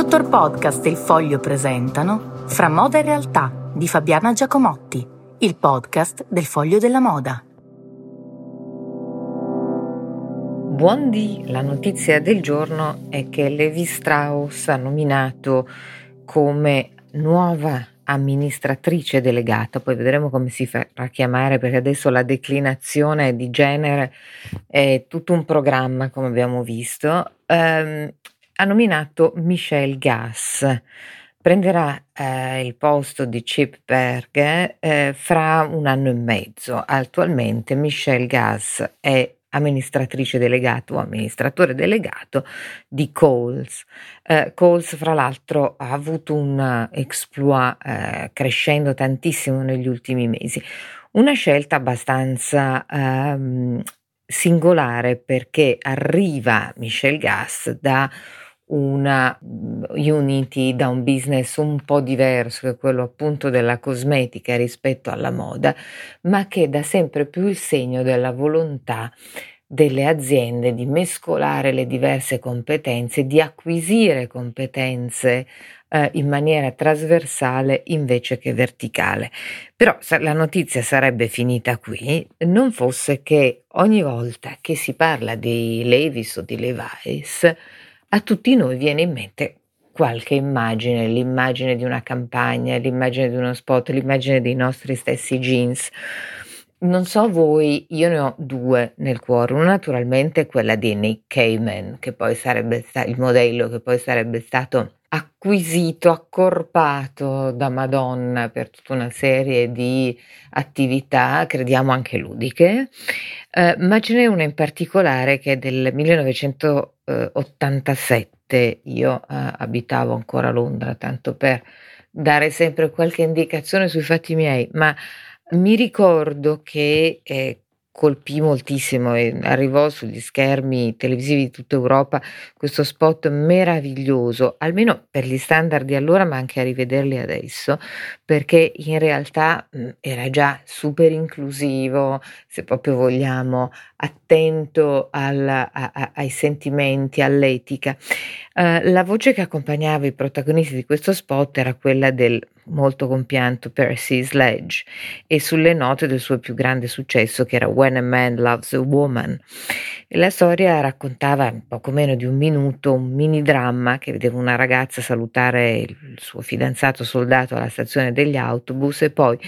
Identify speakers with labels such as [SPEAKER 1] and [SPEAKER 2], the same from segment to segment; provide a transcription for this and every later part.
[SPEAKER 1] Dottor Podcast e il Foglio presentano Fra moda e realtà di Fabiana Giacomotti, il podcast del Foglio della Moda.
[SPEAKER 2] Buondì, la notizia del giorno è che Levi Strauss ha nominato come nuova amministratrice delegata, poi vedremo come si farà chiamare perché adesso la declinazione di genere è tutto un programma come abbiamo visto, ehm, ha nominato Michelle Gass. Prenderà eh, il posto di Chip Berger eh, fra un anno e mezzo. Attualmente Michelle Gass è amministratrice delegata o amministratore delegato di Coles. Eh, Coles, fra l'altro, ha avuto un exploit eh, crescendo tantissimo negli ultimi mesi. Una scelta abbastanza ehm, singolare perché arriva Michelle Gass da una mm, Unity da un business un po' diverso che quello appunto della cosmetica rispetto alla moda, ma che dà sempre più il segno della volontà delle aziende di mescolare le diverse competenze, di acquisire competenze eh, in maniera trasversale invece che verticale. Però la notizia sarebbe finita qui, non fosse che ogni volta che si parla di Levis o di Levi's, a tutti noi viene in mente qualche immagine, l'immagine di una campagna, l'immagine di uno spot, l'immagine dei nostri stessi jeans. Non so voi, io ne ho due nel cuore. Una naturalmente è quella di Nick Cayman, che poi sarebbe stato il modello che poi sarebbe stato acquisito, accorpato da Madonna per tutta una serie di attività, crediamo anche ludiche, eh, ma ce n'è una in particolare che è del 1987. Io eh, abitavo ancora a Londra, tanto per dare sempre qualche indicazione sui fatti miei, ma mi ricordo che eh, colpì moltissimo e arrivò sugli schermi televisivi di tutta Europa questo spot meraviglioso, almeno per gli standard di allora, ma anche a rivederli adesso, perché in realtà mh, era già super inclusivo, se proprio vogliamo, attento al, a, a, ai sentimenti, all'etica. Uh, la voce che accompagnava i protagonisti di questo spot era quella del molto compianto Percy Sledge e sulle note del suo più grande successo che era When a Man Loves a Woman. E la storia raccontava in poco meno di un minuto un mini dramma che vedeva una ragazza salutare il suo fidanzato soldato alla stazione degli autobus e poi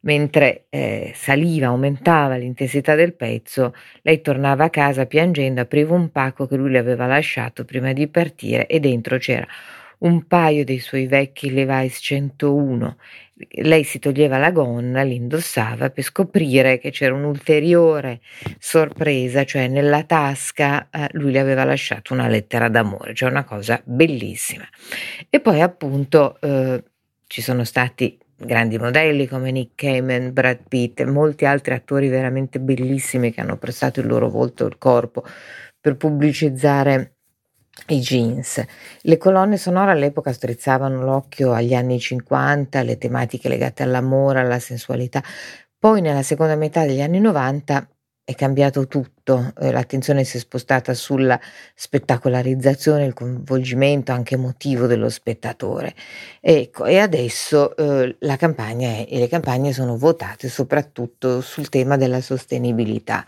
[SPEAKER 2] mentre eh, saliva, aumentava l'intensità del pezzo, lei tornava a casa piangendo, apriva un pacco che lui le aveva lasciato prima di partire e dentro c'era un paio dei suoi vecchi Levi's 101. Lei si toglieva la gonna, li indossava per scoprire che c'era un'ulteriore sorpresa, cioè nella tasca eh, lui le aveva lasciato una lettera d'amore, cioè una cosa bellissima. E poi appunto eh, ci sono stati grandi modelli come Nick Cayman, Brad Pitt e molti altri attori veramente bellissimi che hanno prestato il loro volto e il corpo per pubblicizzare i jeans. Le colonne sonore all'epoca strizzavano l'occhio agli anni 50, alle tematiche legate all'amore, alla sensualità. Poi nella seconda metà degli anni 90 è cambiato tutto, eh, l'attenzione si è spostata sulla spettacolarizzazione, il coinvolgimento anche emotivo dello spettatore. Ecco, e adesso eh, la campagna è, e le campagne sono votate soprattutto sul tema della sostenibilità.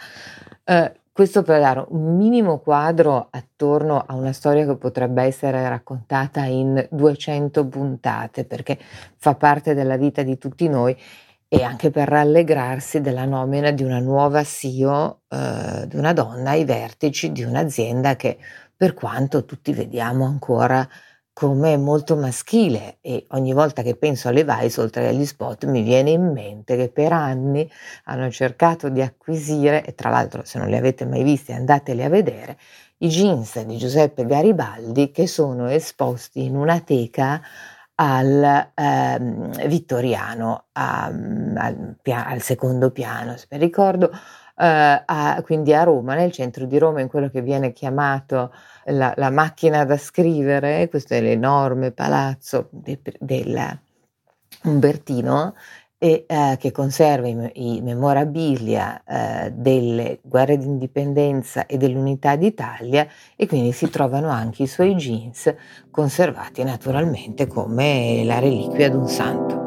[SPEAKER 2] Eh, questo per dare un minimo quadro attorno a una storia che potrebbe essere raccontata in 200 puntate, perché fa parte della vita di tutti noi e anche per rallegrarsi della nomina di una nuova CEO, eh, di una donna ai vertici di un'azienda che per quanto tutti vediamo ancora come molto maschile e ogni volta che penso alle Vice, oltre agli spot, mi viene in mente che per anni hanno cercato di acquisire, e tra l'altro se non li avete mai visti andateli a vedere, i jeans di Giuseppe Garibaldi che sono esposti in una teca al ehm, vittoriano, a, al, al, secondo piano, se mi ricordo, eh, a, quindi a Roma, nel centro di Roma, in quello che viene chiamato la, la macchina da scrivere, questo è l'enorme palazzo de, del Umbertino, e eh, che conserva i, i memorabilia eh, delle guerre d'indipendenza e dell'unità d'Italia e quindi si trovano anche i suoi jeans conservati naturalmente come la reliquia di un santo.